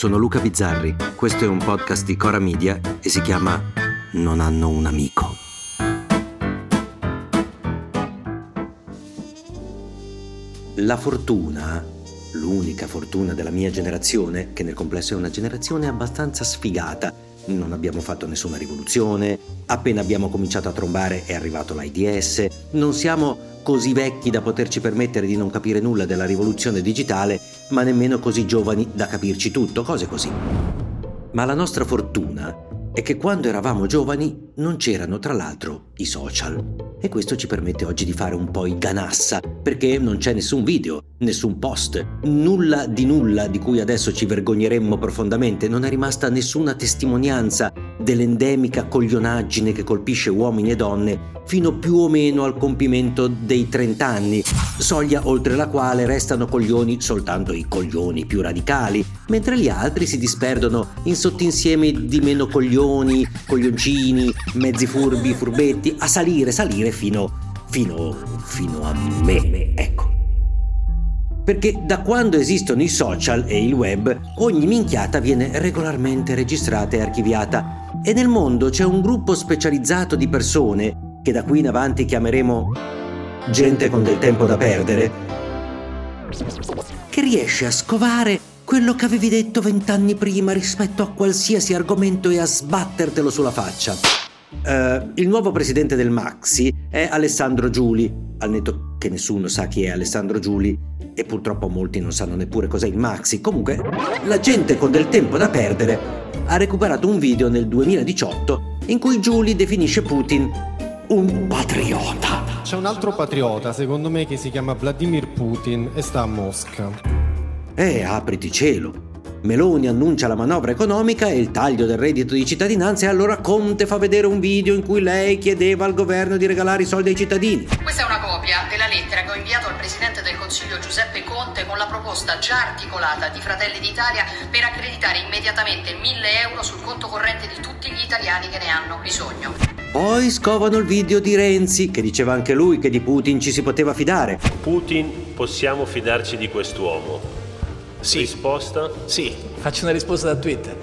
sono Luca Bizzarri, questo è un podcast di Cora Media e si chiama Non hanno un amico. La fortuna, l'unica fortuna della mia generazione, che nel complesso è una generazione abbastanza sfigata, non abbiamo fatto nessuna rivoluzione, appena abbiamo cominciato a trombare è arrivato l'AIDS, non siamo così vecchi da poterci permettere di non capire nulla della rivoluzione digitale, ma nemmeno così giovani da capirci tutto, cose così. Ma la nostra fortuna è che quando eravamo giovani non c'erano tra l'altro i social. E questo ci permette oggi di fare un po' i ganassa, perché non c'è nessun video, nessun post, nulla di nulla di cui adesso ci vergogneremmo profondamente, non è rimasta nessuna testimonianza dell'endemica coglionaggine che colpisce uomini e donne fino più o meno al compimento dei 30 anni, soglia oltre la quale restano coglioni soltanto i coglioni più radicali, mentre gli altri si disperdono in sottinsiemi di meno coglioni, coglioncini, mezzi furbi, furbetti, a salire, salire fino, fino, fino a me, ecco. Perché da quando esistono i social e il web, ogni minchiata viene regolarmente registrata e archiviata. E nel mondo c'è un gruppo specializzato di persone, che da qui in avanti chiameremo gente con del tempo da perdere, che riesce a scovare quello che avevi detto vent'anni prima rispetto a qualsiasi argomento e a sbattertelo sulla faccia. Uh, il nuovo presidente del Maxi è Alessandro Giuli, al netto che nessuno sa chi è Alessandro Giuli e purtroppo molti non sanno neppure cos'è il Maxi. Comunque, la gente con del tempo da perdere ha recuperato un video nel 2018 in cui Giuli definisce Putin un patriota. C'è un altro patriota, secondo me, che si chiama Vladimir Putin e sta a Mosca. Eh, apriti cielo. Meloni annuncia la manovra economica e il taglio del reddito di cittadinanza e allora Conte fa vedere un video in cui lei chiedeva al governo di regalare i soldi ai cittadini. Questa è una copia della lettera che ho inviato al Presidente del Consiglio Giuseppe Conte con la proposta già articolata di Fratelli d'Italia per accreditare immediatamente 1000 euro sul conto corrente di tutti gli italiani che ne hanno bisogno. Poi scovano il video di Renzi, che diceva anche lui che di Putin ci si poteva fidare. Putin, possiamo fidarci di quest'uomo. Sì. Risposta? Sì, faccio una risposta da Twitter.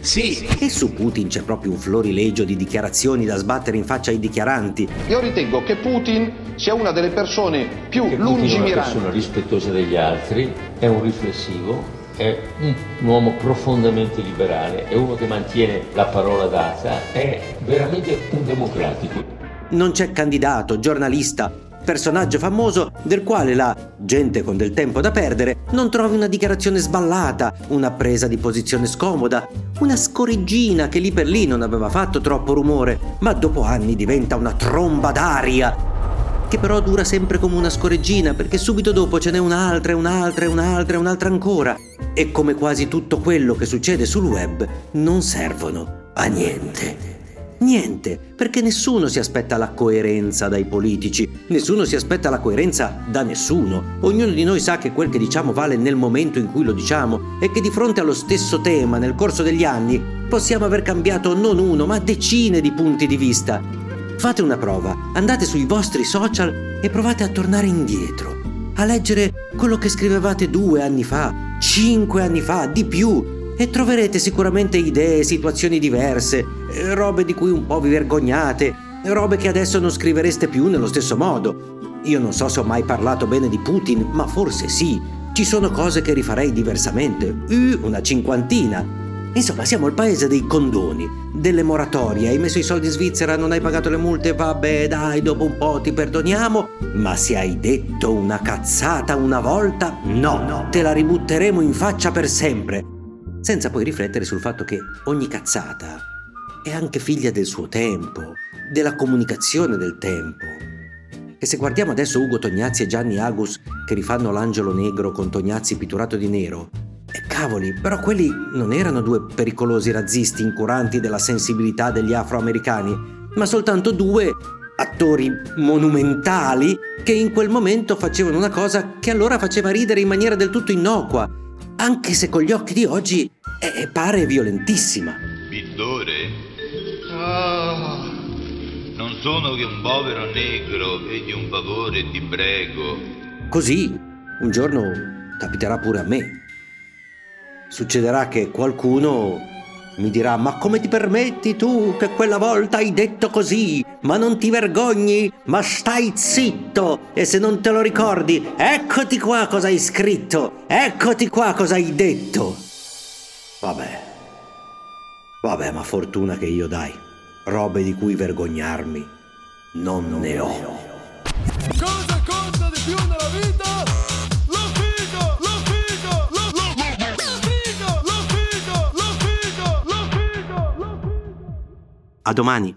Sì. E su Putin c'è proprio un florilegio di dichiarazioni da sbattere in faccia ai dichiaranti. Io ritengo che Putin sia una delle persone più che lungimiranti. È una persona rispettosa degli altri, è un riflessivo, è un uomo profondamente liberale, è uno che mantiene la parola data, è veramente un democratico. Non c'è candidato, giornalista, personaggio famoso del quale la gente con del tempo da perdere non trovi una dichiarazione sballata, una presa di posizione scomoda, una scorreggina che lì per lì non aveva fatto troppo rumore, ma dopo anni diventa una tromba d'aria che però dura sempre come una scorreggina perché subito dopo ce n'è un'altra un'altra un'altra un'altra ancora. E come quasi tutto quello che succede sul web, non servono a niente. Niente, perché nessuno si aspetta la coerenza dai politici, nessuno si aspetta la coerenza da nessuno. Ognuno di noi sa che quel che diciamo vale nel momento in cui lo diciamo e che di fronte allo stesso tema nel corso degli anni possiamo aver cambiato non uno ma decine di punti di vista. Fate una prova, andate sui vostri social e provate a tornare indietro, a leggere quello che scrivevate due anni fa, cinque anni fa, di più, e troverete sicuramente idee, situazioni diverse, eh, robe di cui un po' vi vergognate, robe che adesso non scrivereste più nello stesso modo. Io non so se ho mai parlato bene di Putin, ma forse sì. Ci sono cose che rifarei diversamente. Una cinquantina. Insomma, siamo il paese dei condoni, delle moratorie. Hai messo i soldi in Svizzera, non hai pagato le multe, vabbè, dai, dopo un po' ti perdoniamo. Ma se hai detto una cazzata una volta, no, no, te la ributteremo in faccia per sempre senza poi riflettere sul fatto che ogni cazzata è anche figlia del suo tempo, della comunicazione del tempo. E se guardiamo adesso Ugo Tognazzi e Gianni Agus che rifanno l'angelo negro con Tognazzi pitturato di nero, e cavoli, però quelli non erano due pericolosi razzisti incuranti della sensibilità degli afroamericani, ma soltanto due attori monumentali che in quel momento facevano una cosa che allora faceva ridere in maniera del tutto innocua, anche se con gli occhi di oggi è, pare violentissima. Pittore? Oh, non sono che un povero negro, vedi un favore, ti prego. Così, un giorno capiterà pure a me. succederà che qualcuno mi dirà ma come ti permetti tu che quella volta hai detto così? Ma non ti vergogni? Ma stai zitto! E se non te lo ricordi, eccoti qua cosa hai scritto! Eccoti qua cosa hai detto! Vabbè. Vabbè, ma fortuna che io dai. Robe di cui vergognarmi non ne ho. Cosa conta di più nella vita? A domani.